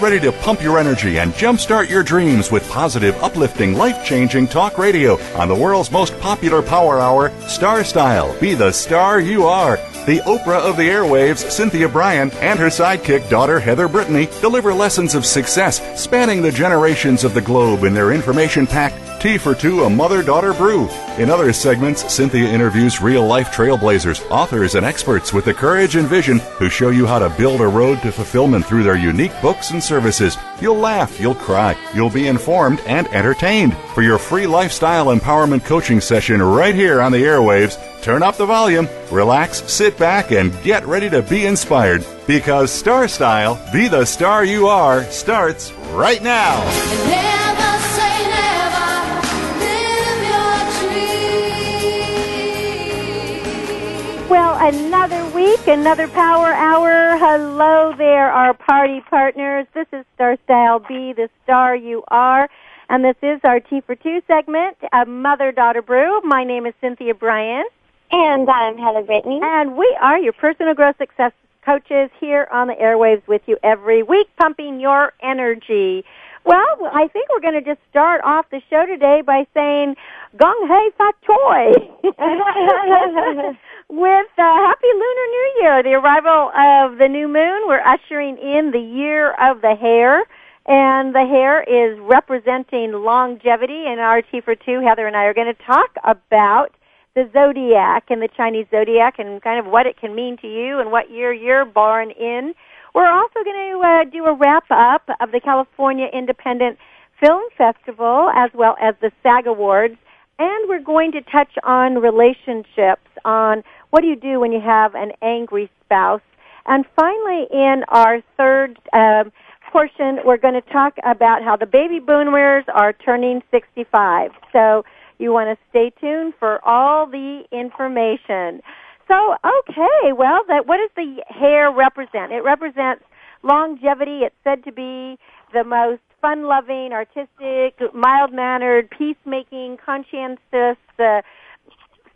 Ready to pump your energy and jumpstart your dreams with positive, uplifting, life changing talk radio on the world's most popular power hour, Star Style. Be the star you are. The Oprah of the airwaves, Cynthia Bryan, and her sidekick daughter, Heather Brittany, deliver lessons of success spanning the generations of the globe in their information packed Tea for Two, a mother daughter brew. In other segments, Cynthia interviews real life trailblazers, authors, and experts with the courage and vision who show you how to build a road to fulfillment through their unique books and services. You'll laugh, you'll cry, you'll be informed and entertained. For your free lifestyle empowerment coaching session right here on the airwaves, turn up the volume, relax, sit back, and get ready to be inspired. Because Star Style, be the star you are, starts right now. Well, another week, another power hour. Hello there, our party partners. This is Star Style Be the Star You Are. And this is our Tea for Two segment, a mother daughter brew. My name is Cynthia Bryan. And I'm Heather Brittany. And we are your personal growth success coaches here on the airwaves with you every week, pumping your energy. Well, I think we're going to just start off the show today by saying Gong Hei Fat Choi with uh, Happy Lunar New Year, the arrival of the new moon. We're ushering in the year of the hare. And the hare is representing longevity. And our Tea for Two, Heather and I are going to talk about the zodiac and the Chinese zodiac and kind of what it can mean to you and what year you're born in. We're also going to uh, do a wrap up of the California Independent Film Festival as well as the SAG Awards. And we're going to touch on relationships, on what do you do when you have an angry spouse. And finally, in our third um, portion, we're going to talk about how the baby boomers are turning 65. So you want to stay tuned for all the information. So, okay, well, that what does the hare represent? It represents longevity. It's said to be the most fun-loving, artistic, mild-mannered, peacemaking, conscientious uh,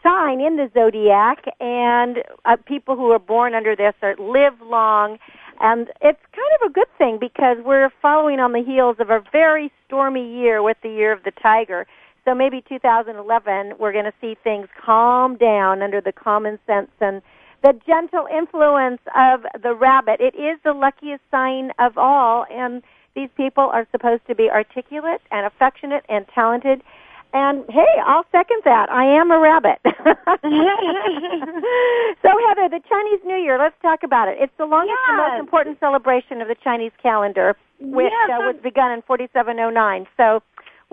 sign in the zodiac, and uh, people who are born under this are live long. And it's kind of a good thing because we're following on the heels of a very stormy year with the year of the tiger. So maybe 2011, we're going to see things calm down under the common sense and the gentle influence of the rabbit. It is the luckiest sign of all, and these people are supposed to be articulate and affectionate and talented. And hey, I'll second that. I am a rabbit. so Heather, the Chinese New Year, let's talk about it. It's the longest yes. and most important celebration of the Chinese calendar, which yes, uh, was begun in 4709. So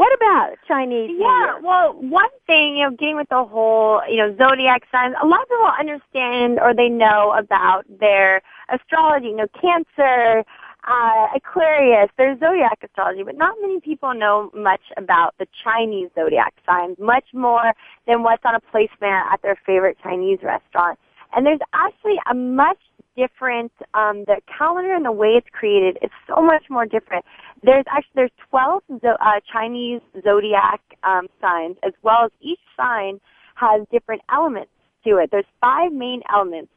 what about Chinese New Yeah, Year? well, one thing, you know, getting with the whole, you know, zodiac signs, a lot of people understand or they know about their astrology, you know, Cancer, uh, Aquarius, there's zodiac astrology, but not many people know much about the Chinese zodiac signs, much more than what's on a placemat at their favorite Chinese restaurant. And there's actually a much different, um, the calendar and the way it's created is so much more different. There's actually, there's 12 zo- uh, Chinese zodiac um, signs, as well as each sign has different elements to it. There's five main elements,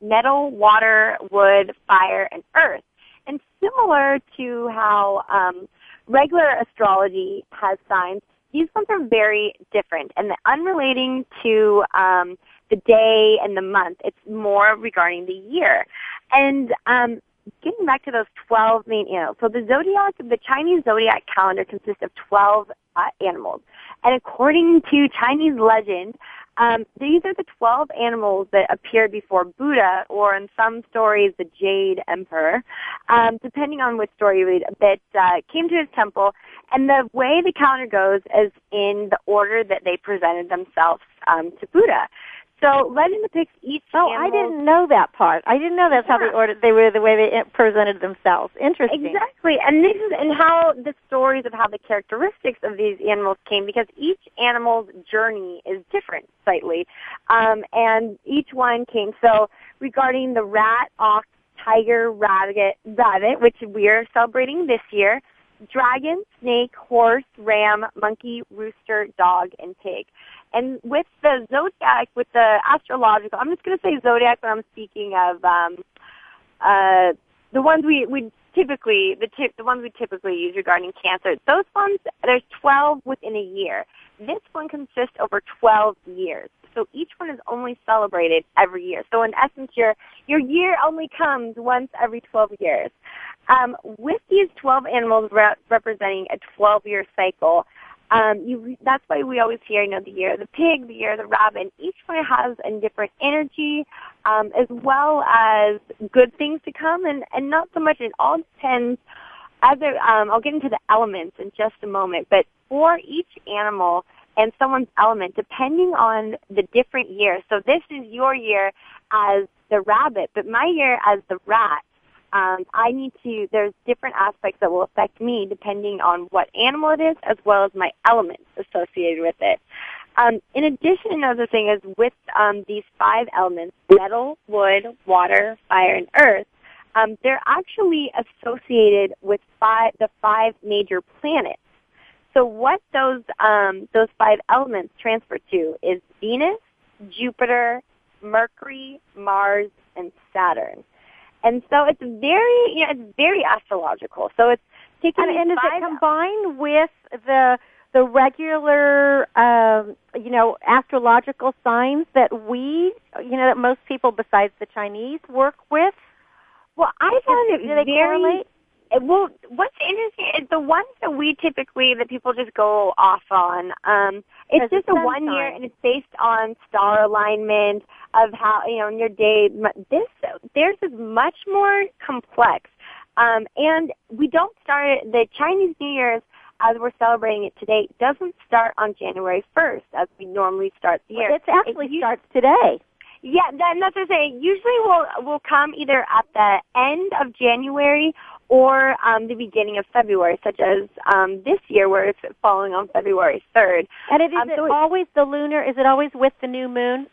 metal, water, wood, fire, and earth. And similar to how um, regular astrology has signs, these ones are very different. And the unrelating to um, the day and the month, it's more regarding the year. And um, getting back to those 12 main animals. So the zodiac, the Chinese zodiac calendar consists of 12 uh, animals. And according to Chinese legend, Um, these are the 12 animals that appeared before Buddha, or in some stories, the Jade Emperor, um, depending on which story you read, that uh, came to his temple. And the way the calendar goes is in the order that they presented themselves um, to Buddha. So legend depicts each. Animal. Oh, animal. I didn't know that part. I didn't know that's how they Yeah. ordered. They were the way they presented themselves. Interesting. Exactly, and this is and how the stories of how the characteristics of these animals came because each animal's journey is different slightly, um, and each one came. So regarding the rat, ox, tiger, rabbit, rabbit, which we are celebrating this year, dragon, snake, horse, ram, monkey, rooster, dog, and pig. And with the zodiac, with the astrological, I'm just going to say zodiac when I'm speaking of um, uh, the ones we we typically the the ones we typically use regarding cancer. Those ones there's 12 within a year. This one consists over 12 years. So each one is only celebrated every year. So in essence, your your year only comes once every 12 years. Um, with these 12 animals re- representing a 12 year cycle, um, you, that's why we always hear, you know, the year of the pig, the year of the rabbit. Each one has a different energy, um, as well as good things to come, and, and not so much. It all depends. A, um, I'll get into the elements in just a moment, but for each animal and someone's element, depending on the different year. So this is your year as the rabbit, but my year as the rat um, I need to, there's different aspects that will affect me depending on what animal it is as well as my elements associated with it. Um, in addition, another thing is with um, these five elements, metal, wood, water, fire, and earth, um, they're actually associated with five, the five major planets. So what those, um, those five elements transfer to is Venus, Jupiter, Mercury, Mars, and Saturn. And so it's very, you know, it's very astrological. So it's taking And, and is it combined with the the regular, um, you know, astrological signs that we, you know, that most people besides the Chinese work with? well, I found it very. correlate? Well, what's interesting is the ones that we typically that people just go off on. Um, it's just a one year, and it's based on star alignment of how you know in your day. This theirs is much more complex, um, and we don't start the Chinese New Year's as we're celebrating it today doesn't start on January 1st as we normally start the year. It actually It starts today. yeah, that, and that's what I'm saying. Usually we'll, we'll come either at the end of January or um, the beginning of February, such as um, this year where it's falling on February 3rd. And it is Um, so it- always the lunar? Is it always with the new moon?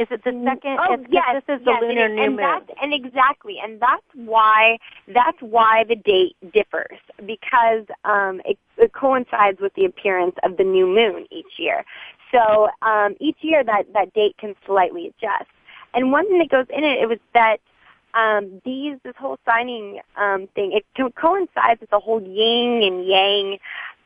Is it the second? Oh, yes, This is the yes, lunar and, new and moon. That's, and exactly, and that's why that's why the date differs because um, it, it coincides with the appearance of the new moon each year. So um, each year that that date can slightly adjust. And one thing that goes in it, it was that um, these this whole signing um, thing it co- coincides with the whole yin and yang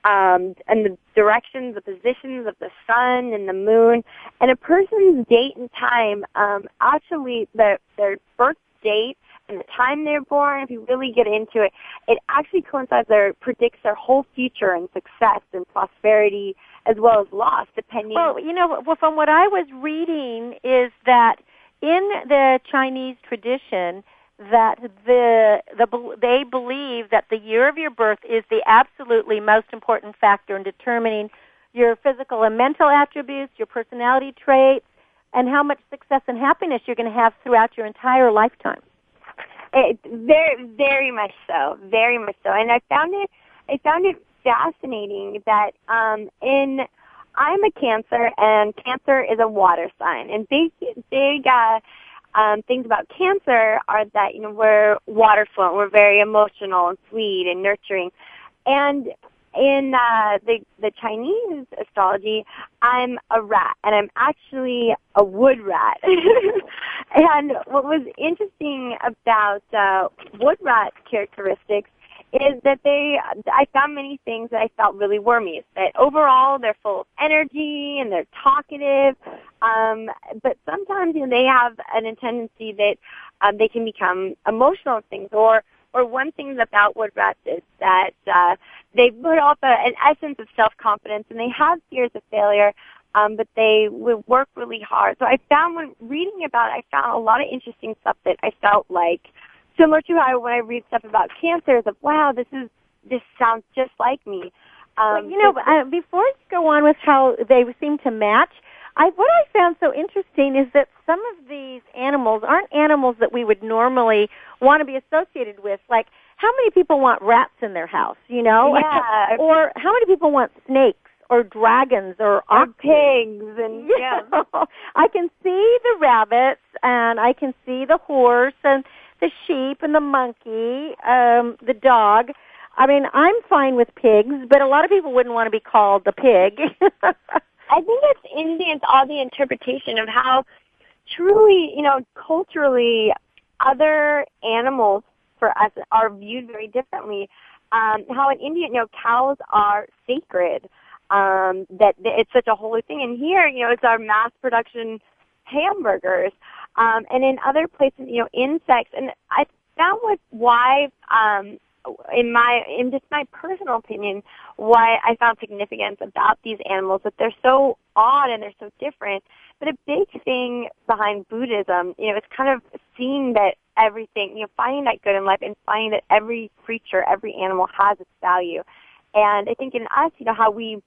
um, and the directions, the positions of the sun and the moon, and a person's date and time, um, actually the, their birth date and the time they're born, if you really get into it, it actually coincides or predicts their whole future and success and prosperity as well as loss, depending. Well, you know, well, from what I was reading is that in the Chinese tradition, that the the they believe that the year of your birth is the absolutely most important factor in determining your physical and mental attributes, your personality traits, and how much success and happiness you're going to have throughout your entire lifetime. It, very, very much so, very much so. And I found it, I found it fascinating that um, in I'm a Cancer, and Cancer is a water sign, and big, big uh, um, things about Cancer are that you know we're water fluent, we're very emotional and sweet and nurturing, and in uh, the the Chinese astrology, I'm a rat, and I'm actually a wood rat. and what was interesting about uh, wood rat characteristics is that they, I found many things that I felt really were me. That overall they're full of energy and they're talkative, um, but sometimes you know they have an, tendency that um, they can become emotional things or or one thing about wood rats is that uh, they put off a, an essence of self-confidence and they have fears of failure, um, but they would work really hard. So I found when reading about it, I found a lot of interesting stuff that I felt like similar to how when I read stuff about cancer, it's like, wow, this is this sounds just like me. Um, well, you know, uh, before you go on with how they seem to match, I what I found so interesting is that some of these animals aren't animals that we would normally want to be associated with. Like, how many people want rats in their house? You know, yeah. or how many people want snakes? or dragons or, or pigs and yeah. I can see the rabbits and I can see the horse and the sheep and the monkey, um, the dog. I mean, I'm fine with pigs, but a lot of people wouldn't want to be called a pig. I think it's Indians all the interpretation of how truly, you know, culturally other animals for us are viewed very differently. Um, how in India, you know, cows are sacred. Um, that it's such a holy thing. And here, you know, it's our mass production hamburgers. Um, and in other places, you know, insects. And I found what why um, in my in just my personal opinion why I found significance about these animals that they're so odd and they're so different. But a big thing behind Buddhism, you know, it's kind of seeing that everything, you know, finding that good in life and finding that every creature, every animal has its value. And I think in us, you know, how we,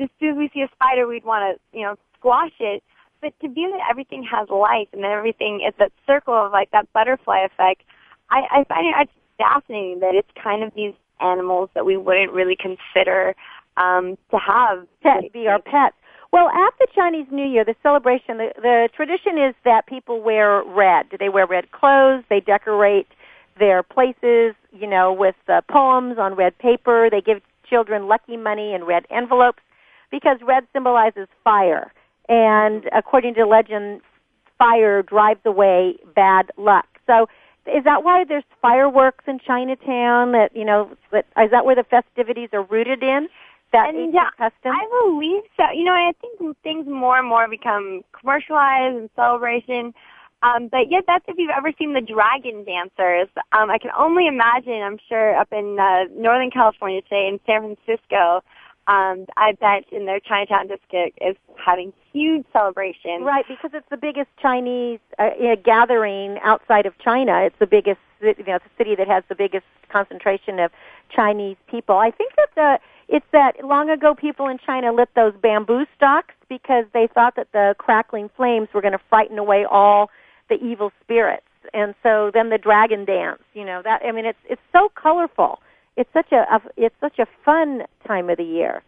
as soon as we see a spider, we'd want to, you know, squash it. But to view that everything has life and that everything is that circle of like that butterfly effect, I, I find it fascinating that it's kind of these animals that we wouldn't really consider um, to have to be our pets. Well, at the Chinese New Year, the celebration, the, the tradition is that people wear red. Do they wear red clothes. They decorate their places, you know, with uh, poems on red paper. They give children lucky money in red envelopes because red symbolizes fire. And according to legend, fire drives away bad luck. So is that why there's fireworks in Chinatown? That you know, that, is that where the festivities are rooted in? That and, yeah, custom? I believe so. You know, I think things more and more become commercialized and celebration. Um, but yet, that's if you've ever seen the dragon dancers. Um, I can only imagine. I'm sure up in uh, Northern California, say in San Francisco, um, I bet in their Chinatown district is having huge celebrations. Right, because it's the biggest Chinese uh, gathering outside of China. It's the biggest, you know, it's a city that has the biggest concentration of Chinese people. I think that the it's that long ago people in China lit those bamboo stalks because they thought that the crackling flames were going to frighten away all the evil spirits. And so then the dragon dance, you know, that I mean it's it's so colorful it's such a, a it's such a fun time of the year.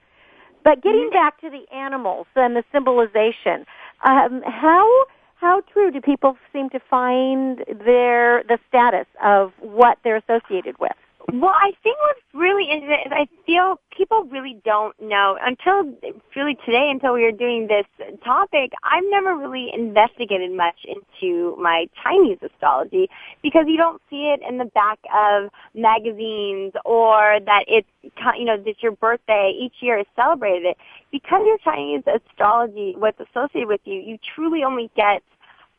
But getting mm-hmm. back to the animals and the symbolization, um, how how true do people seem to find their the status of what they're associated with? Well, I think what's really interesting is I feel people really don't know until really today, until we were doing this topic. I've never really investigated much into my Chinese astrology because you don't see it in the back of magazines or that it's you know that your birthday each year is celebrated. Because your Chinese astrology, what's associated with you, you truly only get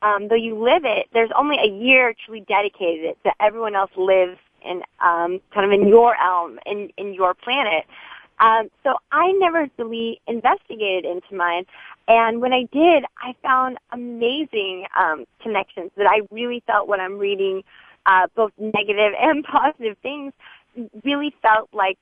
um, though you live it, there's only a year truly dedicated it that everyone else lives in um, kind of in your elm in in your planet. Um, so I never really investigated into mine, and when I did, I found amazing um, connections that I really felt when I'm reading uh, both negative and positive things. Really felt like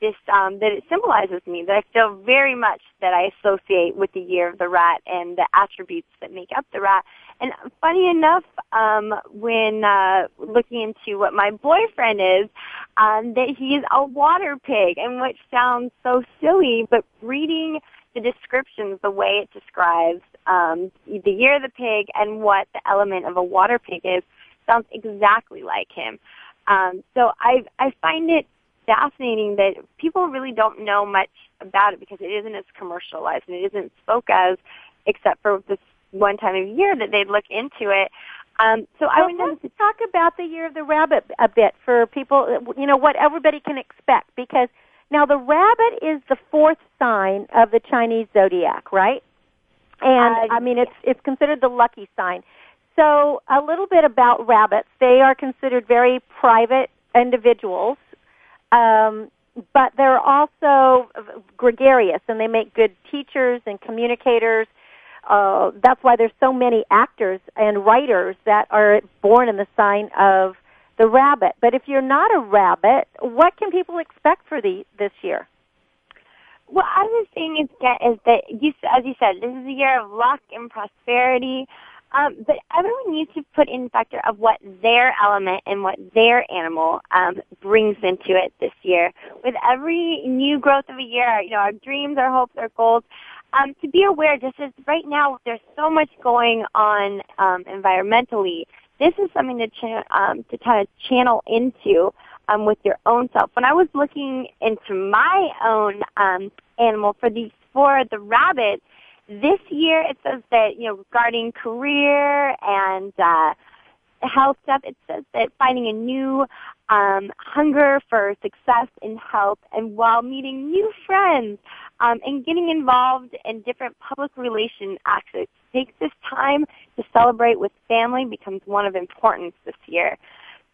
this um, that it symbolizes me. That I feel very much that I associate with the year of the rat and the attributes that make up the rat. And funny enough, um, when uh, looking into what my boyfriend is, um, that he's a water pig, and which sounds so silly, but reading the descriptions, the way it describes um, the year of the pig and what the element of a water pig is, sounds exactly like him. Um, so I I find it fascinating that people really don't know much about it because it isn't as commercialized and it isn't spoke as except for this one time a year that they'd look into it. Um, so well, I would let's talk about the year of the rabbit a bit for people. You know what everybody can expect because now the rabbit is the fourth sign of the Chinese zodiac, right? And uh, I mean it's it's considered the lucky sign. So a little bit about rabbits. They are considered very private individuals. Um, but they're also gregarious and they make good teachers and communicators. Uh, that's why there's so many actors and writers that are born in the sign of the rabbit. But if you're not a rabbit, what can people expect for the this year? Well, I was saying is, is that you, as you said, this is a year of luck and prosperity. Um, but everyone needs to put in factor of what their element and what their animal um, brings into it this year. With every new growth of a year, you know, our dreams, our hopes, our goals, um, to be aware, just as right now there's so much going on um, environmentally, this is something to cha- um, to kind of channel into um, with your own self. When I was looking into my own um, animal for the for the rabbit, this year it says that, you know, regarding career and uh, health stuff, it says that finding a new um, hunger for success and health and while meeting new friends um, and getting involved in different public relation acts. Take this time to celebrate with family becomes one of importance this year.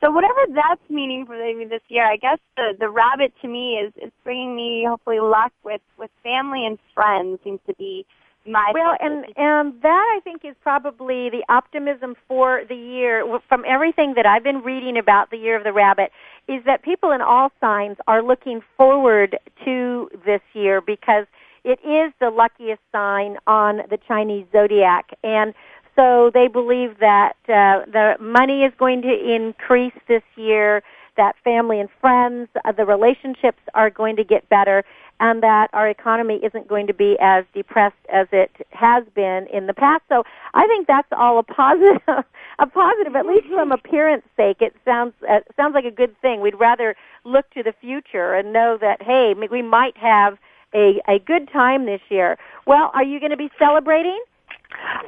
So whatever that's meaning for me this year, I guess the the rabbit to me is is bringing me hopefully luck with with family and friends seems to be my well, and and that I think is probably the optimism for the year from everything that I've been reading about the year of the rabbit is that people in all signs are looking forward to this year because it is the luckiest sign on the Chinese zodiac. And so they believe that uh, the money is going to increase this year that family and friends, uh, the relationships are going to get better, and that our economy isn't going to be as depressed as it has been in the past. So I think that's all a positive, a positive, at least from appearance sake. It sounds uh, sounds like a good thing. We'd rather look to the future and know that hey, we might have a a good time this year. Well, are you going to be celebrating?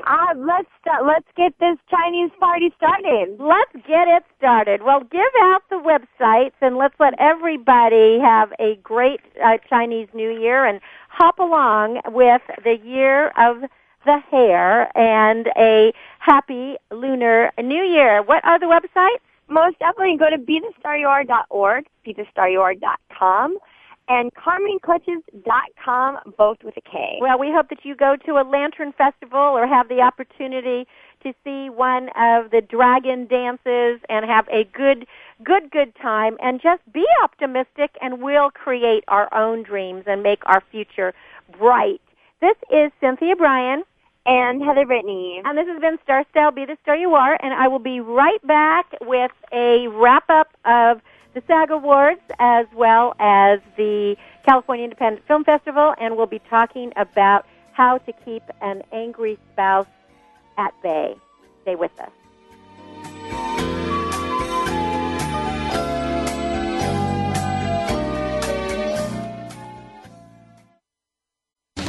Uh, let's uh, let's get this Chinese party started. Let's get it started. Well, give out the websites and let's let everybody have a great uh, Chinese New Year and hop along with the year of the hare and a happy lunar new year. What are the websites? Most definitely go to bethestaryouare.org, bethestaryouare.com and carmenclutches.com, both with a K. Well, we hope that you go to a lantern festival or have the opportunity to see one of the dragon dances and have a good, good, good time and just be optimistic and we'll create our own dreams and make our future bright. This is Cynthia Bryan. And Heather Brittany. And this has been Star Style, Be the Star You Are, and I will be right back with a wrap up of the SAG Awards as well as the California Independent Film Festival, and we'll be talking about how to keep an angry spouse at bay. Stay with us.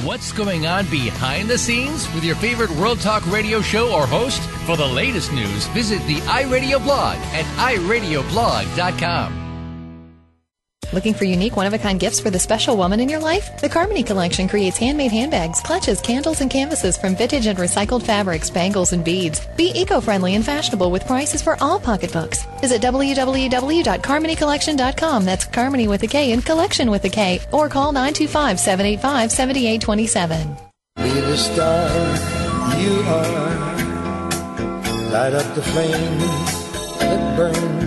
What's going on behind the scenes with your favorite World Talk radio show or host? For the latest news, visit the iRadio blog at iradioblog.com. Looking for unique, one of a kind gifts for the special woman in your life? The Carmony Collection creates handmade handbags, clutches, candles, and canvases from vintage and recycled fabrics, bangles, and beads. Be eco friendly and fashionable with prices for all pocketbooks. Visit www.carmonycollection.com. That's Carmony with a K and collection with a K. Or call 925 785 7827. Be the star you are. Light up the flame that burns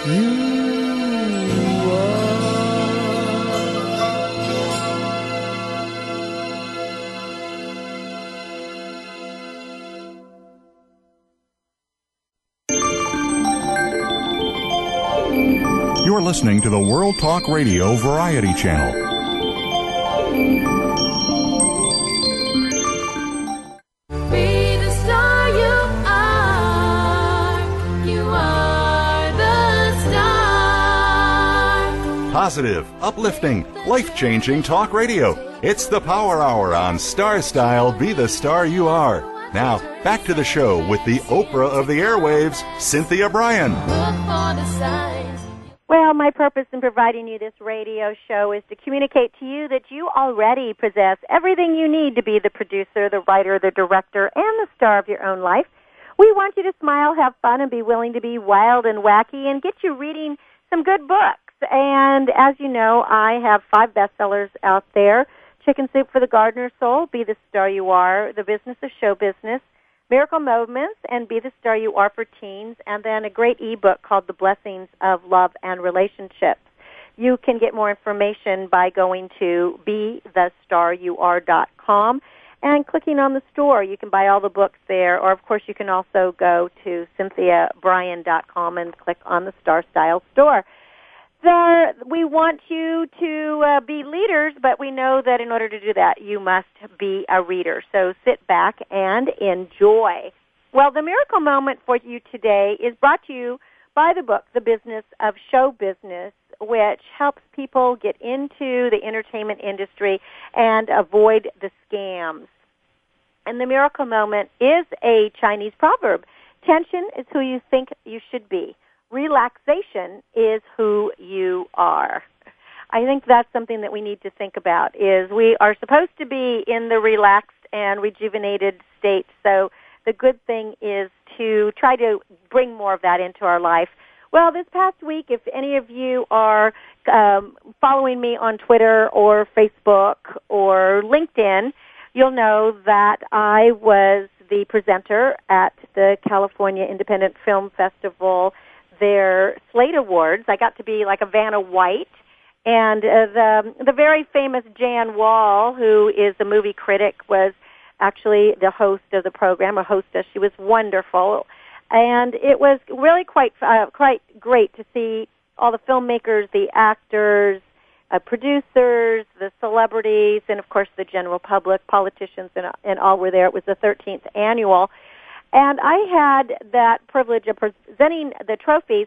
You're listening to the World Talk Radio Variety Channel. Positive, uplifting, life changing talk radio. It's the Power Hour on Star Style Be the Star You Are. Now, back to the show with the Oprah of the airwaves, Cynthia Bryan. Well, my purpose in providing you this radio show is to communicate to you that you already possess everything you need to be the producer, the writer, the director, and the star of your own life. We want you to smile, have fun, and be willing to be wild and wacky and get you reading some good books. And as you know, I have five bestsellers out there. Chicken Soup for the Gardener's Soul, Be the Star You Are, The Business of Show Business, Miracle Moments and Be the Star You Are for Teens, and then a great ebook called The Blessings of Love and Relationships. You can get more information by going to BeTheStarYouAre.com and clicking on the store. You can buy all the books there, or of course you can also go to CynthiaBryan.com and click on the Star Style store there we want you to uh, be leaders, but we know that in order to do that, you must be a reader. So sit back and enjoy. Well, the miracle moment for you today is brought to you by the book, The Business of Show Business, which helps people get into the entertainment industry and avoid the scams. And the miracle moment is a Chinese proverb. Tension is who you think you should be relaxation is who you are. I think that's something that we need to think about is we are supposed to be in the relaxed and rejuvenated state. So the good thing is to try to bring more of that into our life. Well, this past week, if any of you are um, following me on Twitter or Facebook or LinkedIn, you'll know that I was the presenter at the California Independent Film Festival their Slate Awards. I got to be like a Vanna White. And uh, the the very famous Jan Wahl, who is a movie critic, was actually the host of the program, a hostess. She was wonderful, and it was really quite uh, quite great to see all the filmmakers, the actors, uh, producers, the celebrities, and of course the general public, politicians, and, and all were there. It was the 13th annual, and I had that privilege of presenting the trophies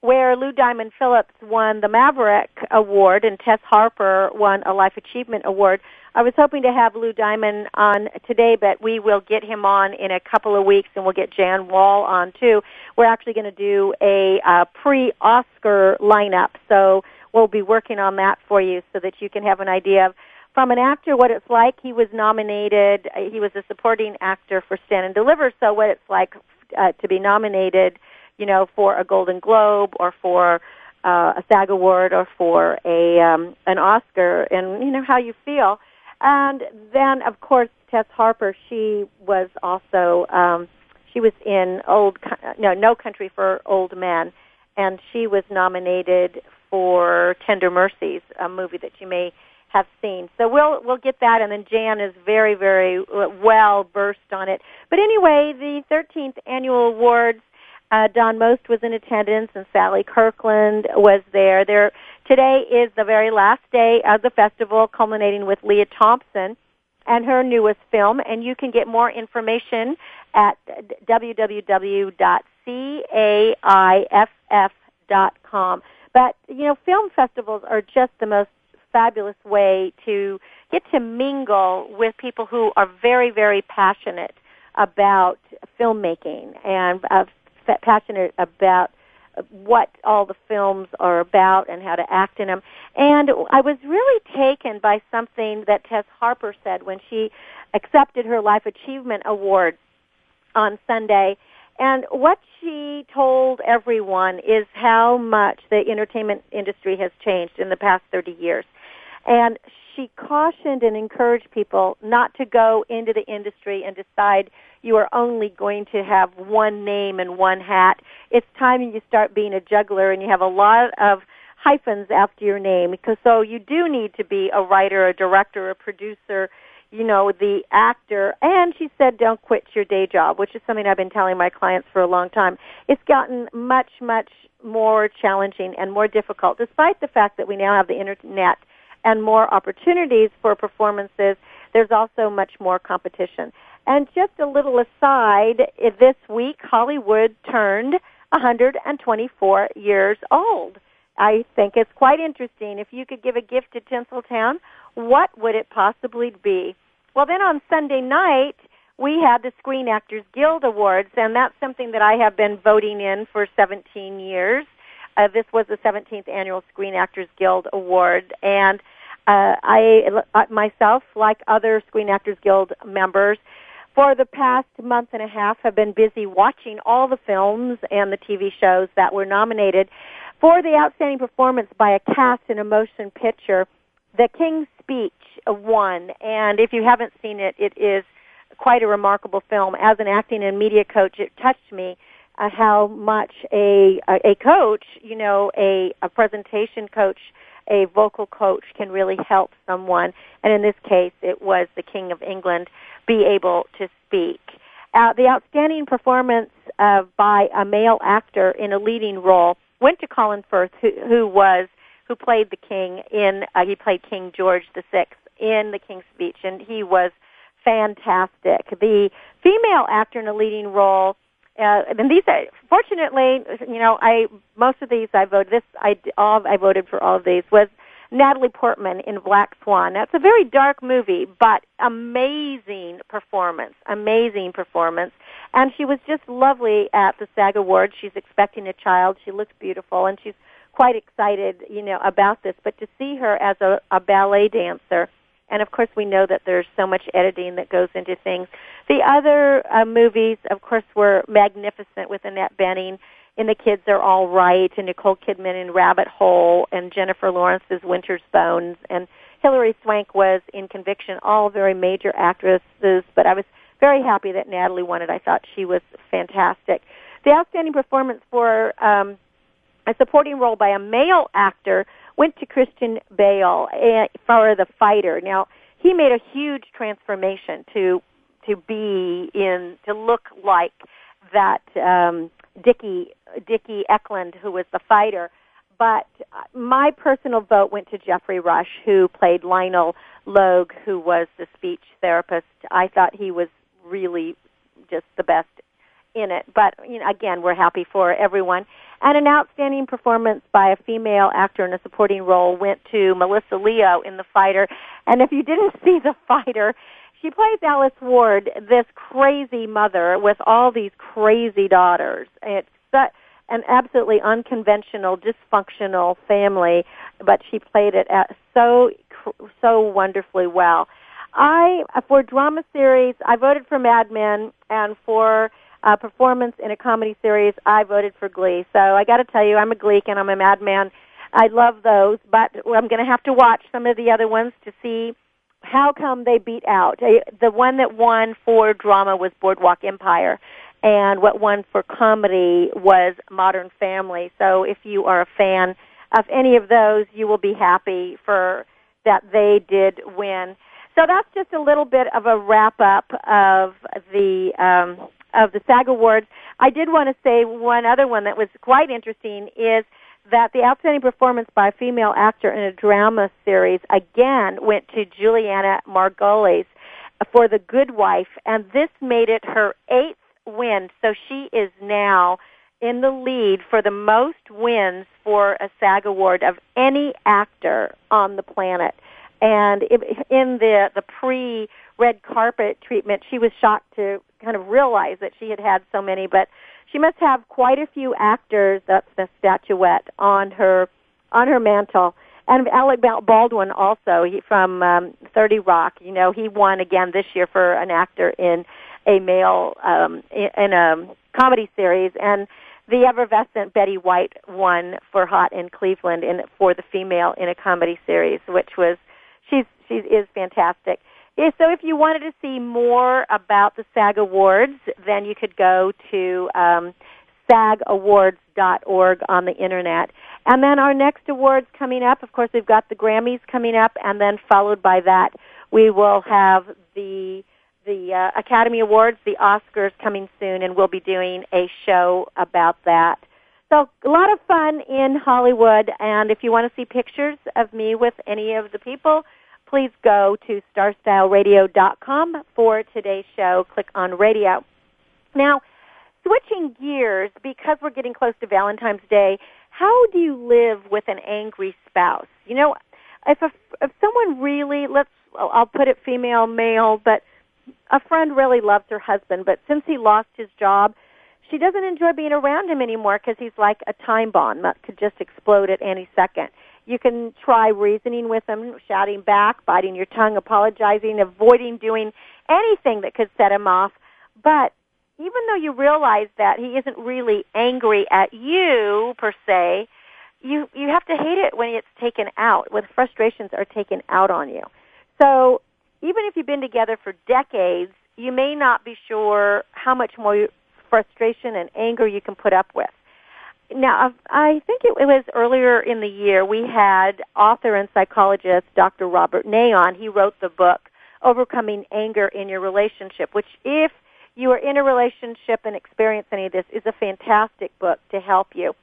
where Lou Diamond Phillips won the Maverick Award and Tess Harper won a Life Achievement Award. I was hoping to have Lou Diamond on today, but we will get him on in a couple of weeks, and we'll get Jan Wahl on too. We're actually going to do a uh, pre-Oscar lineup, so we'll be working on that for you so that you can have an idea of from an actor what it's like. He was nominated. Uh, he was a supporting actor for Stand and Deliver. So what it's like uh, to be nominated, you know, for a Golden Globe or for uh, a SAG award or for a um, an Oscar, and you know how you feel. And then, of course, Tess Harper. She was also um, she was in old no No Country for Old Men, and she was nominated for Tender Mercies, a movie that you may have seen. So we'll we'll get that, and then Jan is very very well versed on it. But anyway, the 13th annual awards. Uh, Don Most was in attendance, and Sally Kirkland was there. There today is the very last day of the festival, culminating with Lea Thompson and her newest film. And you can get more information at www.caiff.com. But you know, film festivals are just the most fabulous way to get to mingle with people who are very, very passionate about filmmaking and uh, passionate about what all the films are about and how to act in them. And I was really taken by something that Tess Harper said when she accepted her Life Achievement Award on Sunday. And what she told everyone is how much the entertainment industry has changed in the past 30 years. And she cautioned and encouraged people not to go into the industry and decide you are only going to have one name and one hat. It's time you start being a juggler and you have a lot of hyphens after your name because so you do need to be a writer, a director, a producer, you know, the actor. And she said don't quit your day job, which is something I've been telling my clients for a long time. It's gotten much, much more challenging and more difficult despite the fact that we now have the internet and more opportunities for performances, there's also much more competition. And just a little aside, this week Hollywood turned 124 years old. I think it's quite interesting. If you could give a gift to Tinseltown, what would it possibly be? Well, then on Sunday night, we had the Screen Actors Guild Awards, and that's something that I have been voting in for 17 years. Uh, this was the 17th annual Screen Actors Guild Award, and uh, I uh, myself, like other Screen Actors Guild members, for the past month and a half have been busy watching all the films and the TV shows that were nominated for the outstanding performance by a cast in a motion picture. The King's Speech won, and if you haven't seen it, it is quite a remarkable film. As an acting and media coach, it touched me uh, how much a, a a coach, you know, a a presentation coach, a vocal coach can really help someone. And in this case, it was the King of England be able to speak. Uh, the outstanding performance uh, by a male actor in a leading role went to Colin Firth, who, who was who played the king in uh, he played King George the Sixth in the King's Speech, and he was fantastic. The female actor in a leading role uh, and these, are, fortunately, you know, I most of these I voted. This I all I voted for all of these was Natalie Portman in Black Swan. That's a very dark movie, but amazing performance, amazing performance. And she was just lovely at the SAG Awards. She's expecting a child. She looks beautiful, and she's quite excited, you know, about this. But to see her as a, a ballet dancer and of course, we know that there's so much editing that goes into things. The other uh, movies, of course, were magnificent with Annette Bening in The Kids Are All Right, and Nicole Kidman in Rabbit Hole, and Jennifer Lawrence's Winter's Bones, and Hilary Swank was in Conviction, all very major actresses, but I was very happy that Natalie won it. I thought she was fantastic. The outstanding performance for um, a supporting role by a male actor went to Christian Bale eh, for The Fighter. Now, he made a huge transformation to to be in to look like that um Dickie Dickie Eklund who was the fighter. But my personal vote went to Geoffrey Rush, who played Lionel Logue, who was the speech therapist. I thought he was really just the best in it. But you know, again, we're happy for everyone. And an outstanding performance by a female actor in a supporting role went to Melissa Leo in The Fighter. And if you didn't see The Fighter, she plays Alice Ward, this crazy mother with all these crazy daughters. It's such an absolutely unconventional, dysfunctional family, but she played it so so wonderfully well. I for drama series, I voted for Mad Men, and for uh, performance in a comedy series, I voted for Glee. So I got to tell you, I'm a Gleek and I'm a madman. I love those, but I'm going to have to watch some of the other ones to see how come they beat out. The one that won for drama was Boardwalk Empire, and what won for comedy was Modern Family. So if you are a fan of any of those, you will be happy for that they did win. So that's just a little bit of a wrap up of the um, of the SAG Awards. I did want to say one other one that was quite interesting is that the outstanding performance by a female actor in a drama series again went to Julianna Margulies for The Good Wife, and this made it her eighth win. So she is now in the lead for the most wins for a SAG award of any actor on the planet. And in the the pre red carpet treatment, she was shocked to kind of realize that she had had so many, but she must have quite a few actors. That's the statuette on her on her mantle. And Alec Baldwin also he, from um, 30 Rock. You know, he won again this year for an actor in a male um, in a comedy series, and the effervescent Betty White won for Hot in Cleveland in for the female in a comedy series, which was she's she is fantastic. So if you wanted to see more about the SAG Awards, then you could go to um, sagawards.org on the internet. And then our next awards coming up, of course, we've got the Grammys coming up, and then followed by that, we will have the the uh, Academy Awards, the Oscars coming soon, and we'll be doing a show about that. So a lot of fun in Hollywood, and if you want to see pictures of me with any of the people, please go to starstyleradio.com for today's show. Click on radio. Now, switching gears, because we're getting close to Valentine's Day, how do you live with an angry spouse? You know, if a, if someone really let's I'll put it female male, but a friend really loves her husband, but since he lost his job, she doesn't enjoy being around him anymore because he's like a time bomb that could just explode at any second. You can try reasoning with him, shouting back, biting your tongue, apologizing, avoiding doing anything that could set him off. But even though you realize that he isn't really angry at you per se, you you have to hate it when it's taken out, when frustrations are taken out on you. So even if you've been together for decades, you may not be sure how much more frustration and anger you can put up with. Now, I think it was earlier in the year we had author and psychologist Dr. Robert Nayon. He wrote the book Overcoming Anger in Your Relationship, which if you are in a relationship and experience any of this is a fantastic book to help you.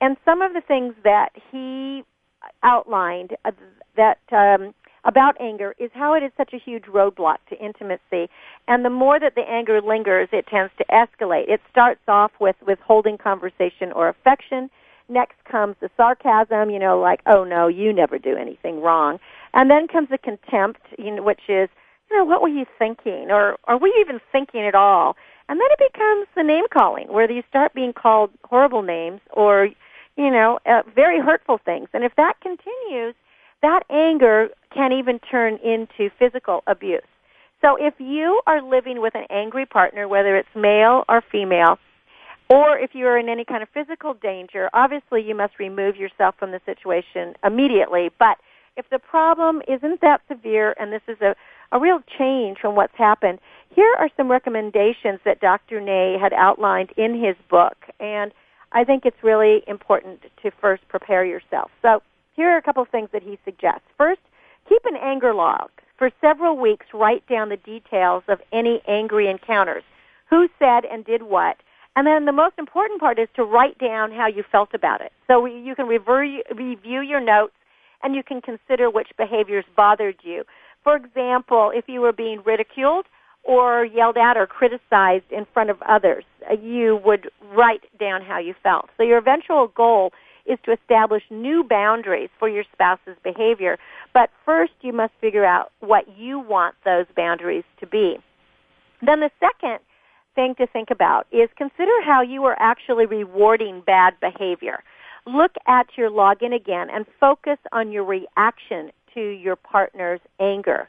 And some of the things that he outlined uh, that um, about anger is how it is such a huge roadblock to intimacy. And the more that the anger lingers, it tends to escalate. It starts off with withholding conversation or affection. Next comes the sarcasm, you know, like, oh no, you never do anything wrong. And then comes the contempt, you know, which is, you know, what were you thinking? Or are we even thinking at all? And then it becomes the name calling, where you start being called horrible names or, you know, uh, very hurtful things. And if that continues, that anger can even turn into physical abuse. So if you are living with an angry partner, whether it's male or female, or if you are in any kind of physical danger, obviously you must remove yourself from the situation immediately. But if the problem isn't that severe and this is a, a real change from what's happened, here are some recommendations that Dr. Nay had outlined in his book. And I think it's really important to first prepare yourself. So here are a couple of things that he suggests. First, keep an anger log. For several weeks, write down the details of any angry encounters. Who said and did what? And then the most important part is to write down how you felt about it. So you can review your notes and you can consider which behaviors bothered you. For example, if you were being ridiculed or yelled at or criticized in front of others, uh, you would write down how you felt. So your eventual goal is to establish new boundaries for your spouse's behavior. But first, you must figure out what you want those boundaries to be. Then the second thing to think about is consider how you are actually rewarding bad behavior. Look at your login again and focus on your reaction to your partner's anger.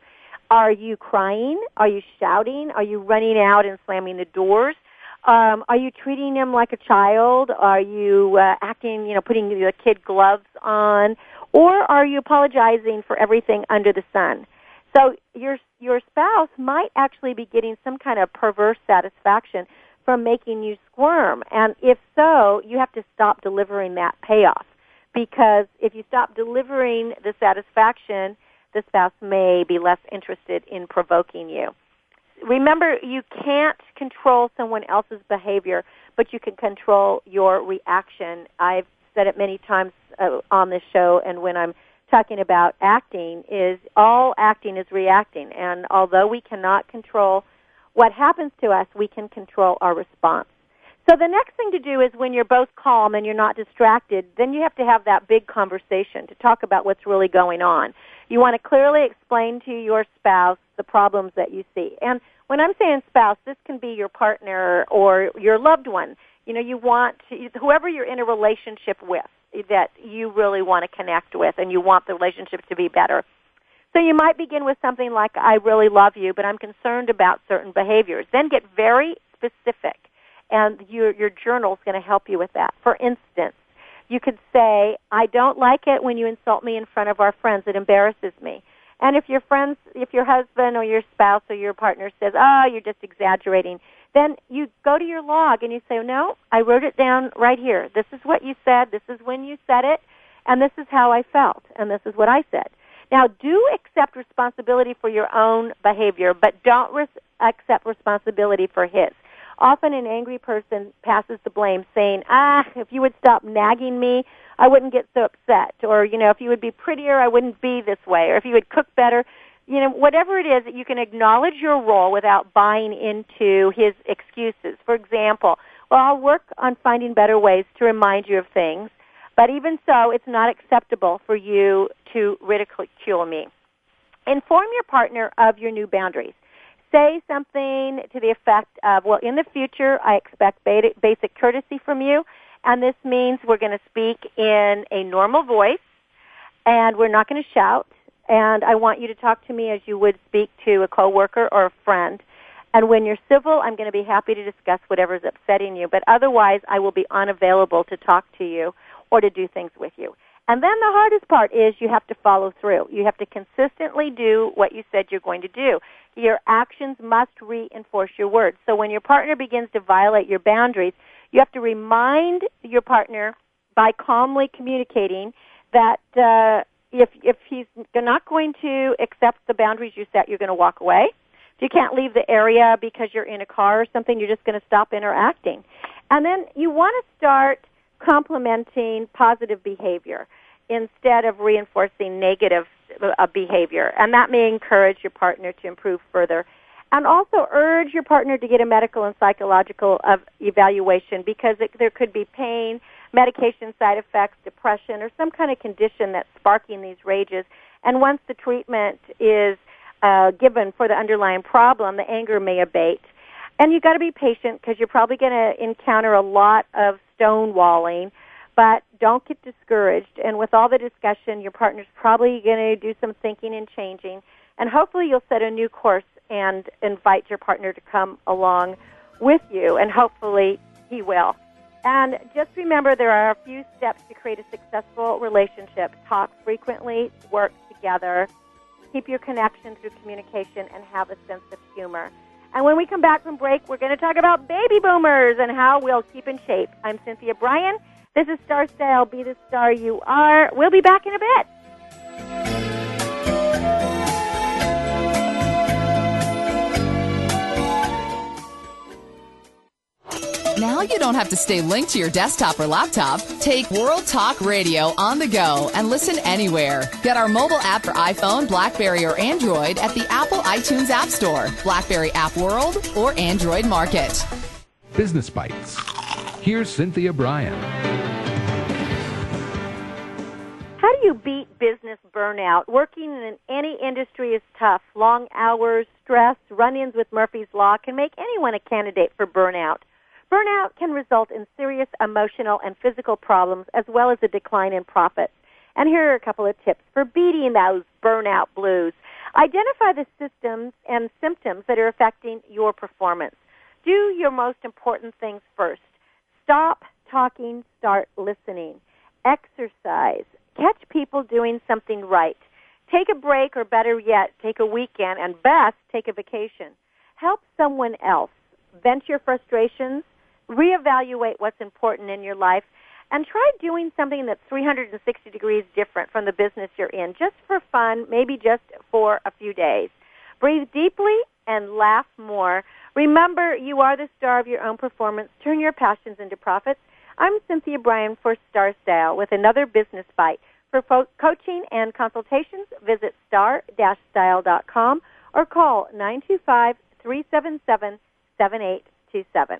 Are you crying? Are you shouting? Are you running out and slamming the doors? Um, are you treating him like a child? Are you uh, acting, you know, putting the kid gloves on? Or are you apologizing for everything under the sun? So your your spouse might actually be getting some kind of perverse satisfaction from making you squirm. And if so, you have to stop delivering that payoff. Because if you stop delivering the satisfaction, the spouse may be less interested in provoking you remember you can't control someone else's behavior, but you can control your reaction. I've said it many times uh, on this show and when I'm talking about acting is all acting is reacting and although we cannot control what happens to us, we can control our response. So the next thing to do is when you're both calm and you're not distracted, then you have to have that big conversation to talk about what's really going on. You want to clearly explain to your spouse the problems that you see. And when I'm saying spouse, this can be your partner or your loved one. You know, you want to, whoever you're in a relationship with that you really want to connect with and you want the relationship to be better. So you might begin with something like, I really love you, but I'm concerned about certain behaviors. Then get very specific and your, your journal is going to help you with that. For instance, you could say, I don't like it when you insult me in front of our friends. It embarrasses me. And if your friends, if your husband or your spouse or your partner says, oh, you're just exaggerating, then you go to your log and you say, no, I wrote it down right here. This is what you said. This is when you said it. And this is how I felt. And this is what I said. Now, do accept responsibility for your own behavior, but don't res- accept responsibility for his. Often an angry person passes the blame saying, ah, if you would stop nagging me, I wouldn't get so upset. Or, you know, if you would be prettier, I wouldn't be this way. Or if you would cook better, you know, whatever it is, you can acknowledge your role without buying into his excuses. For example, well, I'll work on finding better ways to remind you of things, But even so, it's not acceptable for you to ridicule me. Inform your partner of your new boundaries. Say something to the effect of, well, in the future, I expect basic courtesy from you, and this means we're going to speak in a normal voice, and we're not going to shout, and I want you to talk to me as you would speak to a coworker or a friend. And when you're civil, I'm going to be happy to discuss whatever's upsetting you, but otherwise I will be unavailable to talk to you or to do things with you. And then the hardest part is you have to follow through. You have to consistently do what you said you're going to do. Your actions must reinforce your words. So when your partner begins to violate your boundaries, you have to remind your partner by calmly communicating that uh, if if he's not going to accept the boundaries you set, you're going to walk away. If you can't leave the area because you're in a car or something, you're just going to stop interacting. And then you want to start complimenting positive behavior instead of reinforcing negative uh, behavior. And that may encourage your partner to improve further. And also urge your partner to get a medical and psychological evaluation because it, there could be pain, medication side effects, depression, or some kind of condition that's sparking these rages. And once the treatment is uh, given for the underlying problem, the anger may abate. And you've got to be patient because you're probably going to encounter a lot of stonewalling, but don't get discouraged. And with all the discussion, your partner's probably going to do some thinking and changing. And hopefully you'll set a new course and invite your partner to come along with you, and hopefully he will. And just remember there are a few steps to create a successful relationship. Talk frequently, work together, keep your connection through communication, and have a sense of humor. And when we come back from break, we're going to talk about baby boomers and how we'll keep in shape. I'm Cynthia Bryan. This is Star Style. Be the star you are. We'll be back in a bit. Now you don't have to stay linked to your desktop or laptop. Take World Talk Radio on the go and listen anywhere. Get our mobile app for iPhone, Blackberry, or Android at the Apple iTunes App Store, Blackberry App World, or Android Market. Business Bites. Here's Cynthia Bryan. How do you beat business burnout? Working in any industry is tough. Long hours, stress, run ins with Murphy's Law can make anyone a candidate for burnout. Burnout can result in serious emotional and physical problems as well as a decline in profits. And here are a couple of tips for beating those burnout blues. Identify the systems and symptoms that are affecting your performance. Do your most important things first. Stop talking, start listening. Exercise. Catch people doing something right. Take a break, or better yet, take a weekend, and best, take a vacation. Help someone else. Vent your frustrations reevaluate what's important in your life and try doing something that's 360 degrees different from the business you're in just for fun, maybe just for a few days. Breathe deeply and laugh more. Remember, you are the star of your own performance. Turn your passions into profits. I'm Cynthia Bryan for Star Style with another business bite. For fo- coaching and consultations, visit star-style.com or call 925 377 7827.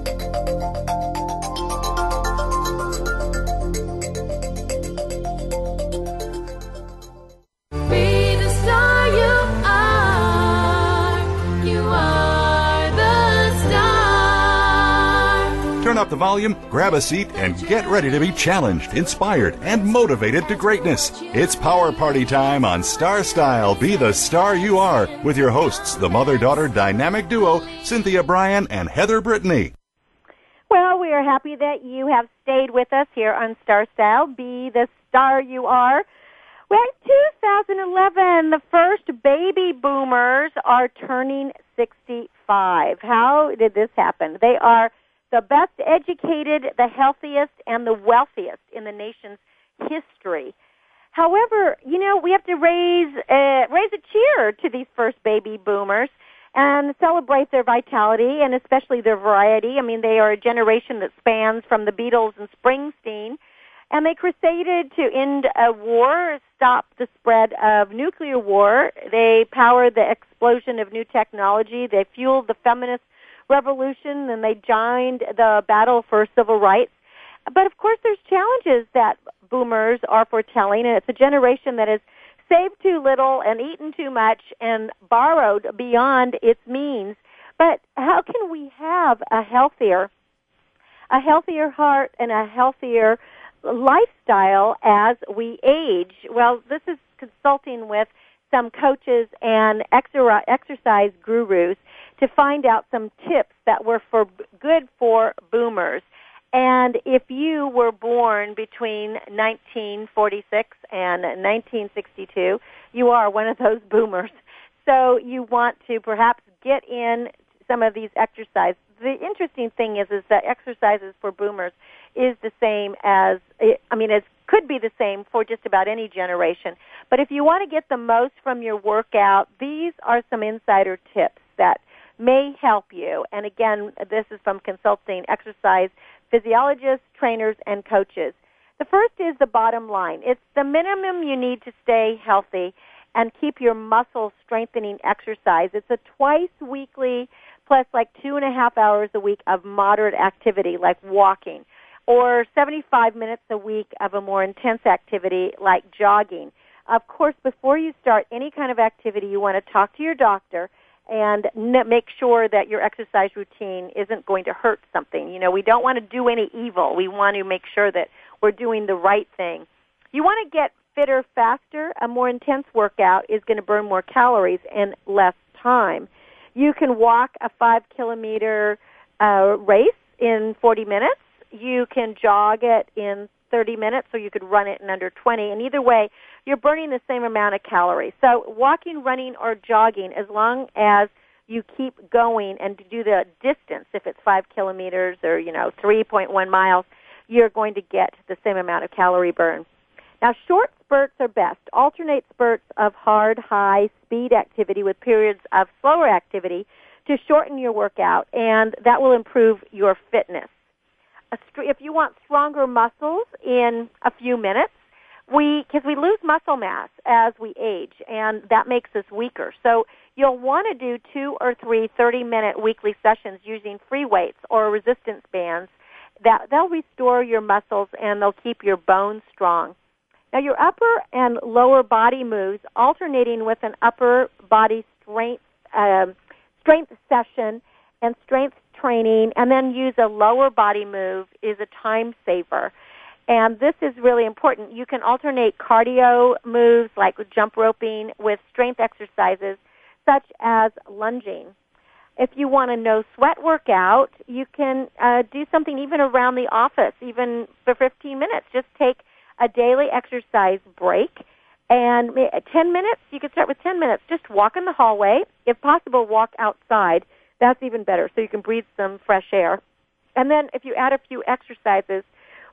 The volume, grab a seat, and get ready to be challenged, inspired, and motivated to greatness. It's Power Party time on Star Style Be the Star You Are with your hosts, the mother daughter dynamic duo, Cynthia Bryan and Heather Brittany. Well, we are happy that you have stayed with us here on Star Style. Be the star you are. Well, 2011, the first baby boomers are turning 65. How did this happen? They are the best educated, the healthiest, and the wealthiest in the nation's history. However, you know, we have to raise uh, raise a cheer to these first baby boomers and celebrate their vitality and especially their variety. I mean, they are a generation that spans from the Beatles and Springsteen, and they crusaded to end a war, stop the spread of nuclear war. They powered the explosion of new technology. They fueled the feminist revolution, and they joined the battle for civil rights. But of course, there's challenges that boomers are foretelling, and it's a generation that has saved too little and eaten too much and borrowed beyond its means. But how can we have a healthier, a healthier heart and a healthier lifestyle as we age? Well, this is consulting with some coaches and exercise gurus to find out some tips that were for good for boomers. And if you were born between 1946 and 1962, you are one of those boomers. So you want to perhaps get in some of these exercises. The interesting thing is, is that exercises for boomers is the same as, I mean, it could be the same for just about any generation. But if you want to get the most from your workout, these are some insider tips that may help you. And again, this is from consulting exercise physiologists, trainers, and coaches. The first is the bottom line. It's the minimum you need to stay healthy and keep your muscle strengthening exercise. It's a twice weekly plus like two and a half hours a week of moderate activity like walking or 75 minutes a week of a more intense activity like jogging. Of course, before you start any kind of activity, you want to talk to your doctor and make sure that your exercise routine isn't going to hurt something. You know, we don't want to do any evil. We want to make sure that we're doing the right thing. You want to get fitter faster. A more intense workout is going to burn more calories in less time. You can walk a five kilometer uh, race in 40 minutes. You can jog it in 30 minutes, or you could run it in under 20. And either way, you're burning the same amount of calories. So walking, running, or jogging, as long as you keep going and to do the distance, if it's five kilometers or, you know, 3.1 miles, you're going to get the same amount of calorie burn. Now, short spurts are best. Alternate spurts of hard, high speed activity with periods of slower activity to shorten your workout, and that will improve your fitness. If you want stronger muscles in a few minutes, we because we lose muscle mass as we age and that makes us weaker. So you'll want to do two or three 30 minute weekly sessions using free weights or resistance bands that they'll restore your muscles and they'll keep your bones strong. Now your upper and lower body moves alternating with an upper body strength um, strength session and strength training and then use a lower body move is a time saver and this is really important. You can alternate cardio moves like jump roping with strength exercises such as lunging. If you want a no sweat workout, you can uh, do something even around the office, even for 15 minutes. Just take a daily exercise break and 10 minutes, you can start with 10 minutes. Just walk in the hallway. If possible, walk outside. That's even better so you can breathe some fresh air. And then if you add a few exercises,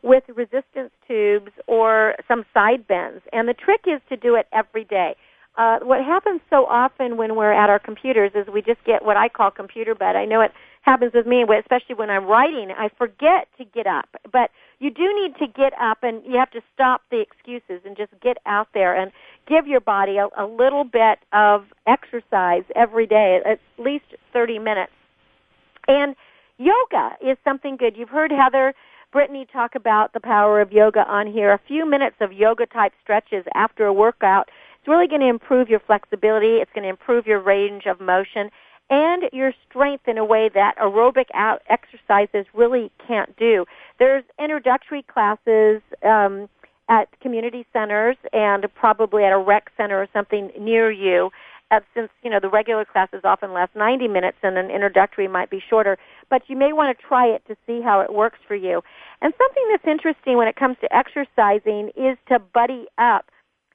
with resistance tubes or some side bends. And the trick is to do it every day. Uh, what happens so often when we're at our computers is we just get what I call computer bed. I know it happens with me, especially when I'm writing. I forget to get up. But you do need to get up and you have to stop the excuses and just get out there and give your body a, a little bit of exercise every day, at least 30 minutes. And yoga is something good. You've heard Heather Brittany talk about the power of yoga on here. A few minutes of yoga type stretches after a workout. It's really going to improve your flexibility. It's going to improve your range of motion. and your strength in a way that aerobic exercises really can't do. There's introductory classes um, at community centers and probably at a rec center or something near you. Uh, since you know the regular classes often last 90 minutes and an introductory might be shorter, but you may want to try it to see how it works for you. And something that's interesting when it comes to exercising is to buddy up.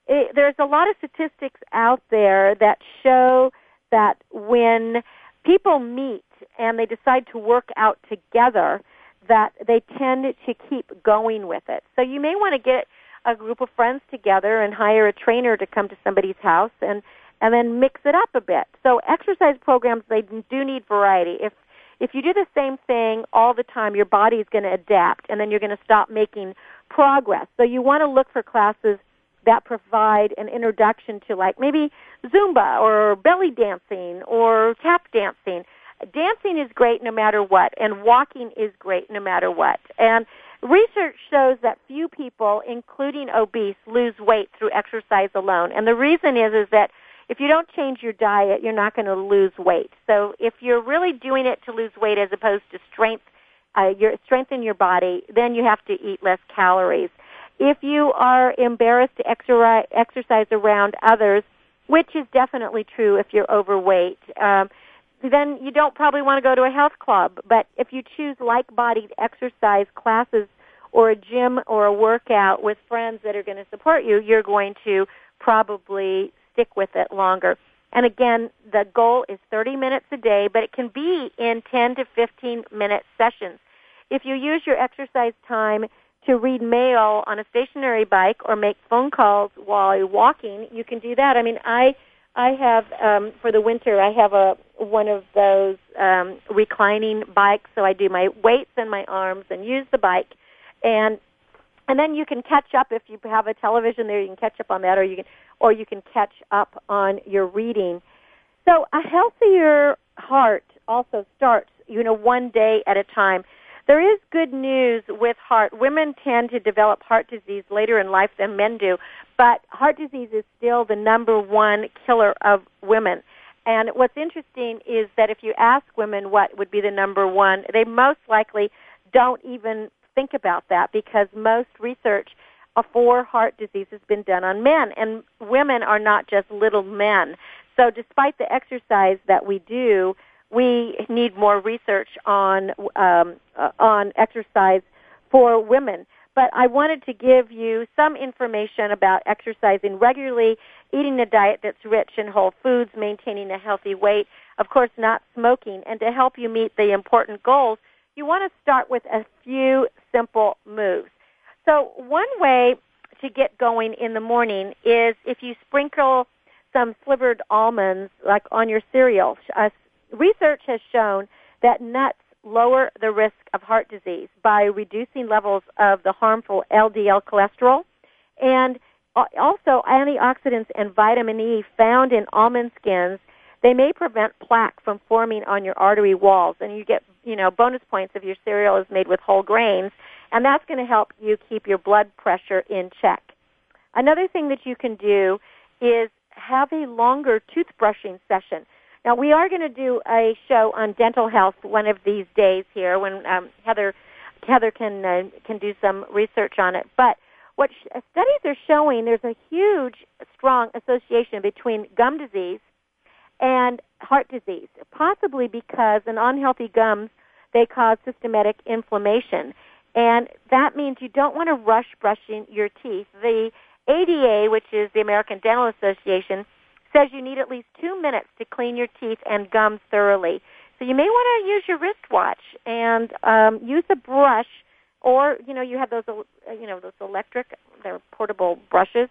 It, there's a lot of statistics out there that show that when people meet and they decide to work out together, that they tend to keep going with it. So you may want to get a group of friends together and hire a trainer to come to somebody's house and and then mix it up a bit. So exercise programs they do need variety. If if you do the same thing all the time, your body is going to adapt and then you're going to stop making progress. So you want to look for classes that provide an introduction to like maybe Zumba or belly dancing or tap dancing. Dancing is great no matter what, and walking is great no matter what. And research shows that few people, including obese, lose weight through exercise alone. And the reason is is that if you don't change your diet, you're not going to lose weight. So if you're really doing it to lose weight as opposed to strength, uh, your strengthen your body, then you have to eat less calories. If you are embarrassed to exercise around others, which is definitely true if you're overweight, um, then you don't probably want to go to a health club. But if you choose like-bodied exercise classes or a gym or a workout with friends that are going to support you, you're going to probably stick with it longer. And again, the goal is 30 minutes a day, but it can be in 10 to 15 minute sessions. If you use your exercise time to read mail on a stationary bike or make phone calls while you're walking, you can do that. I mean, I I have um, for the winter. I have a one of those um, reclining bikes, so I do my weights and my arms and use the bike, and and then you can catch up if you have a television there. You can catch up on that, or you can or you can catch up on your reading. So a healthier heart also starts, you know, one day at a time. There is good news with heart. Women tend to develop heart disease later in life than men do, but heart disease is still the number one killer of women. And what's interesting is that if you ask women what would be the number one, they most likely don't even think about that because most research for heart disease has been done on men, and women are not just little men. So despite the exercise that we do, we need more research on um, uh, on exercise for women. But I wanted to give you some information about exercising regularly, eating a diet that's rich in whole foods, maintaining a healthy weight, of course not smoking, and to help you meet the important goals, you want to start with a few simple moves. So one way to get going in the morning is if you sprinkle some slivered almonds like on your cereal. Uh, research has shown that nuts lower the risk of heart disease by reducing levels of the harmful LDL cholesterol and also antioxidants and vitamin E found in almond skins. They may prevent plaque from forming on your artery walls and you get you know bonus points if your cereal is made with whole grains and that's going to help you keep your blood pressure in check. Another thing that you can do is have a longer toothbrushing session now we are going to do a show on dental health one of these days here when um, Heather Heather can uh, can do some research on it. But what sh- uh, studies are showing, there's a huge, strong association between gum disease and heart disease, possibly because in unhealthy gums they cause systematic inflammation, and that means you don't want to rush brushing your teeth. The ADA, which is the American Dental Association, says you need at least two minutes to clean your teeth and gums thoroughly. So you may want to use your wristwatch and um, use a brush, or you know you have those uh, you know those electric, they're portable brushes.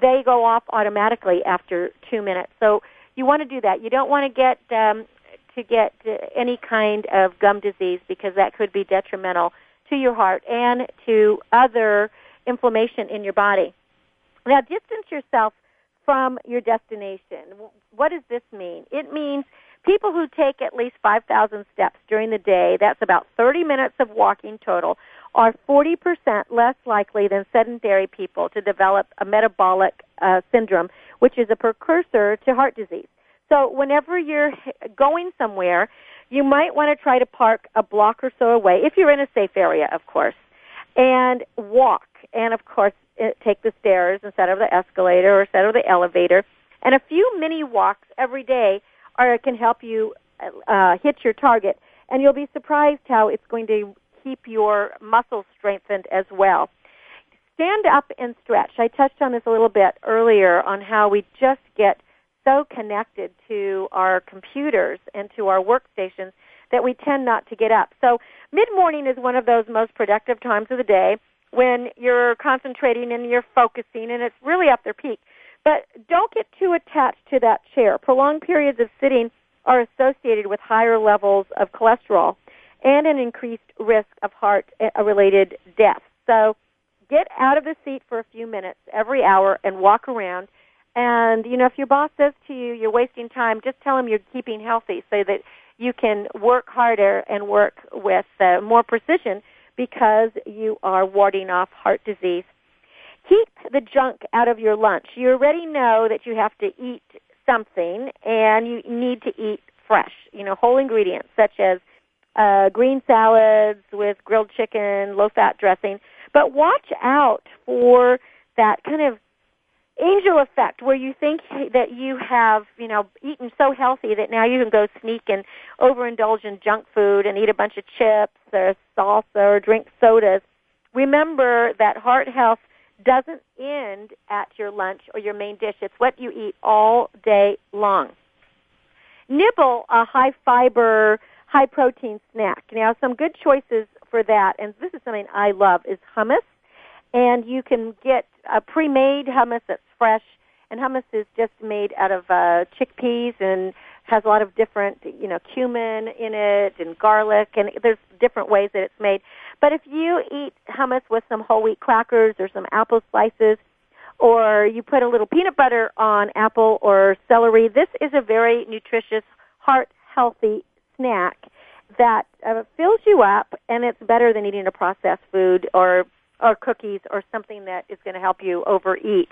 They go off automatically after two minutes. So you want to do that. You don't want to get um, to get uh, any kind of gum disease because that could be detrimental to your heart and to other inflammation in your body. Now, distance yourself from your destination. What does this mean? It means people who take at least 5,000 steps during the day, that's about 30 minutes of walking total, are 40% less likely than sedentary people to develop a metabolic uh, syndrome, which is a precursor to heart disease. So whenever you're going somewhere, you might want to try to park a block or so away, if you're in a safe area, of course, and walk. And of course, take the stairs instead of the escalator or instead of the elevator. And a few mini walks every day are, can help you uh, hit your target. And you'll be surprised how it's going to keep your muscles strengthened as well. Stand up and stretch. I touched on this a little bit earlier on how we just get so connected to our computers and to our workstations that we tend not to get up. So mid morning is one of those most productive times of the day when you're concentrating and you're focusing and it's really up their peak. But don't get too attached to that chair. Prolonged periods of sitting are associated with higher levels of cholesterol and an increased risk of heart related death. So get out of the seat for a few minutes every hour and walk around and, you know, if your boss says to you, you're wasting time, just tell him you're keeping healthy so that you can work harder and work with uh, more precision because you are warding off heart disease. Keep the junk out of your lunch. You already know that you have to eat something and you need to eat fresh, you know, whole ingredients such as uh, green salads with grilled chicken, low fat dressing. But watch out for that kind of angel effect where you think that you have, you know, eaten so healthy that now you can go sneak and overindulge in junk food and eat a bunch of chips or salsa or drink sodas. Remember that heart health doesn't end at your lunch or your main dish. It's what you eat all day long. Nibble a high fiber, high protein snack. Now, some good choices for that, and this is something I love, is hummus. And you can get a pre-made hummus that's fresh, and hummus is just made out of uh, chickpeas and has a lot of different, you know, cumin in it and garlic, and there's different ways that it's made. But if you eat hummus with some whole wheat crackers or some apple slices, or you put a little peanut butter on apple or celery, this is a very nutritious, heart healthy snack that uh, fills you up, and it's better than eating a processed food or or cookies or something that is going to help you overeat.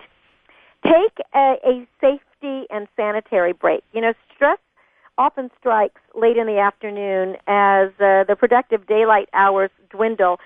Take a, a safety and sanitary break. You know, stress often strikes late in the afternoon as uh, the productive daylight hours dwindle.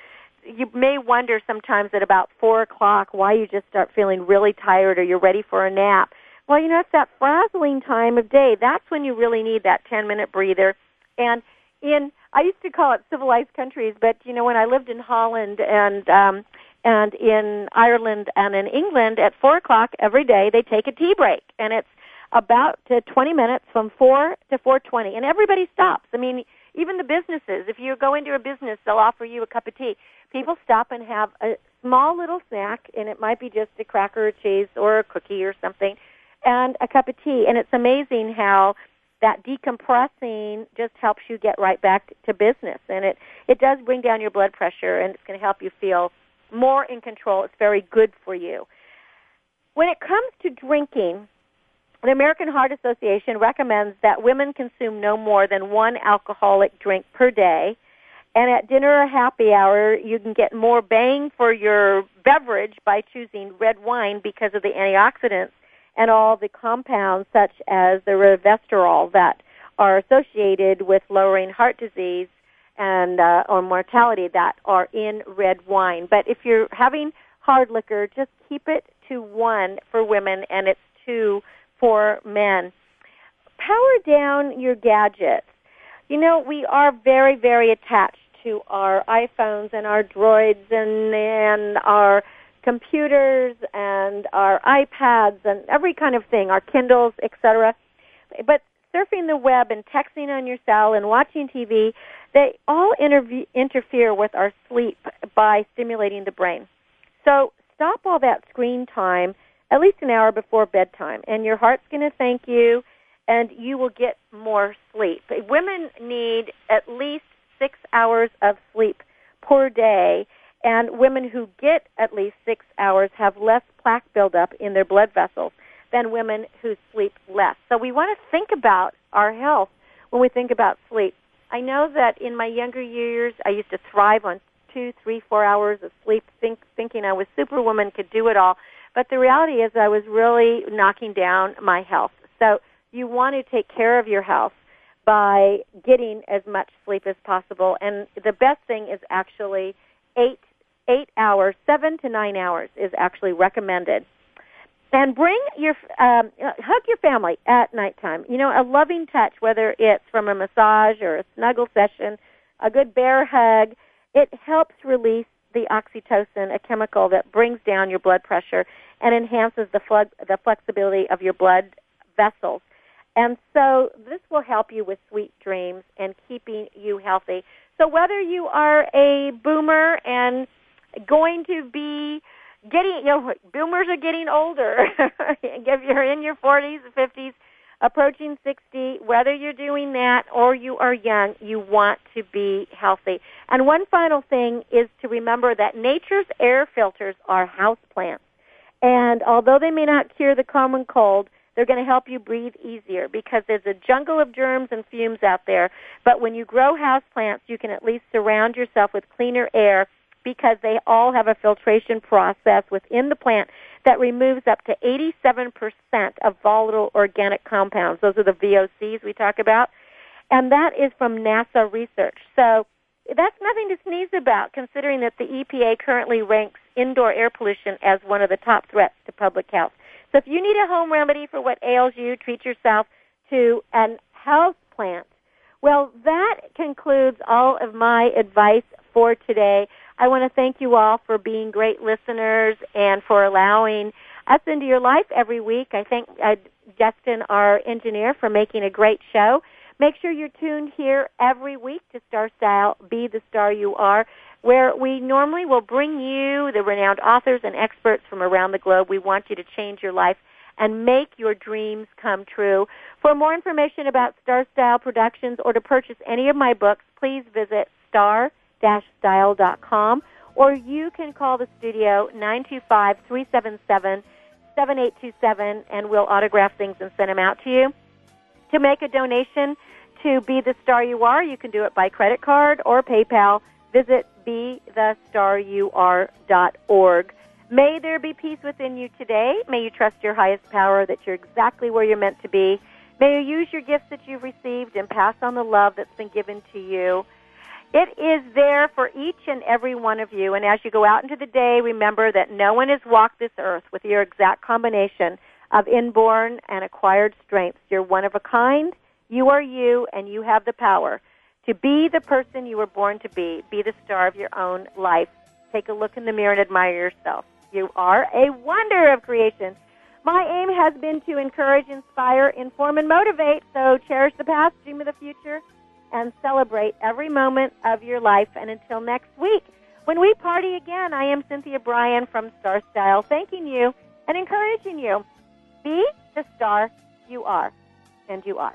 You may wonder sometimes at about four o'clock why you just start feeling really tired or you're ready for a nap. Well, you know, it's that frazzling time of day. That's when you really need that 10 minute breather. And in I used to call it civilized countries, but you know when I lived in Holland and um, and in Ireland and in England at four o'clock every day they take a tea break, and it's about to 20 minutes from 4 to 4:20, and everybody stops. I mean, even the businesses. If you go into a business, they'll offer you a cup of tea. People stop and have a small little snack, and it might be just a cracker or cheese or a cookie or something, and a cup of tea. And it's amazing how that decompressing just helps you get right back to business and it it does bring down your blood pressure and it's going to help you feel more in control it's very good for you. When it comes to drinking the American Heart Association recommends that women consume no more than one alcoholic drink per day. And at dinner or happy hour you can get more bang for your beverage by choosing red wine because of the antioxidants and all the compounds such as the resveratrol that are associated with lowering heart disease and uh, or mortality that are in red wine. But if you're having hard liquor, just keep it to one for women and it's two for men. Power down your gadgets. You know, we are very, very attached to our iPhones and our droids and and our computers and our iPads and every kind of thing, our Kindles, etc. But surfing the web and texting on your cell and watching TV, they all interfere with our sleep by stimulating the brain. So stop all that screen time at least an hour before bedtime, and your heart's going to thank you, and you will get more sleep. Women need at least six hours of sleep per day and women who get at least six hours have less plaque buildup in their blood vessels than women who sleep less. So we want to think about our health when we think about sleep. I know that in my younger years, I used to thrive on two, three, four hours of sleep, think, thinking I was superwoman, could do it all. But the reality is, I was really knocking down my health. So you want to take care of your health by getting as much sleep as possible. And the best thing is actually eight eight hours, seven to nine hours is actually recommended. And bring your um, hug your family at nighttime. You know, a loving touch, whether it's from a massage or a snuggle session, a good bear hug, it helps release the oxytocin, a chemical that brings down your blood pressure and enhances the, fl- the flexibility of your blood vessels. And so this will help you with sweet dreams and keeping you healthy. So whether you are a boomer and going to be getting, you know, boomers are getting older. if you're in your 40s, 50s, approaching 60, whether you're doing that or you are young, you want to be healthy. And one final thing is to remember that nature's air filters are house plants. And although they may not cure the common cold, they're going to help you breathe easier because there's a jungle of germs and fumes out there. But when you grow house plants, you can at least surround yourself with cleaner air because they all have a filtration process within the plant that removes up to 87% of volatile organic compounds. Those are the VOCs we talk about. And that is from NASA research. So that's nothing to sneeze about considering that the EPA currently ranks indoor air pollution as one of the top threats to public health. So if you need a home remedy for what ails you, treat yourself to an house plant. Well, that concludes all of my advice for today. I want to thank you all for being great listeners and for allowing us into your life every week. I thank uh, Justin, our engineer, for making a great show. Make sure you're tuned here every week to Star Style, Be the Star You Are, where we normally will bring you the renowned authors and experts from around the globe. We want you to change your life and make your dreams come true. For more information about Star Style Productions or to purchase any of my books, please visit star style.com or you can call the studio 925-377-7827 and we'll autograph things and send them out to you. To make a donation to Be the Star You Are, you can do it by credit card or PayPal. Visit BeTheStarYouAre.org. May there be peace within you today. May you trust your highest power that you're exactly where you're meant to be. May you use your gifts that you've received and pass on the love that's been given to you. It is there for each and every one of you. And as you go out into the day, remember that no one has walked this earth with your exact combination of inborn and acquired strengths. You're one of a kind. You are you, and you have the power to be the person you were born to be. Be the star of your own life. Take a look in the mirror and admire yourself. You are a wonder of creation. My aim has been to encourage, inspire, inform, and motivate. So cherish the past, dream of the future, and celebrate every moment of your life. And until next week, when we party again, I am Cynthia Bryan from Star Style, thanking you and encouraging you. Be the star you are, and you are.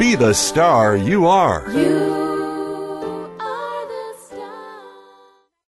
be the star you are. You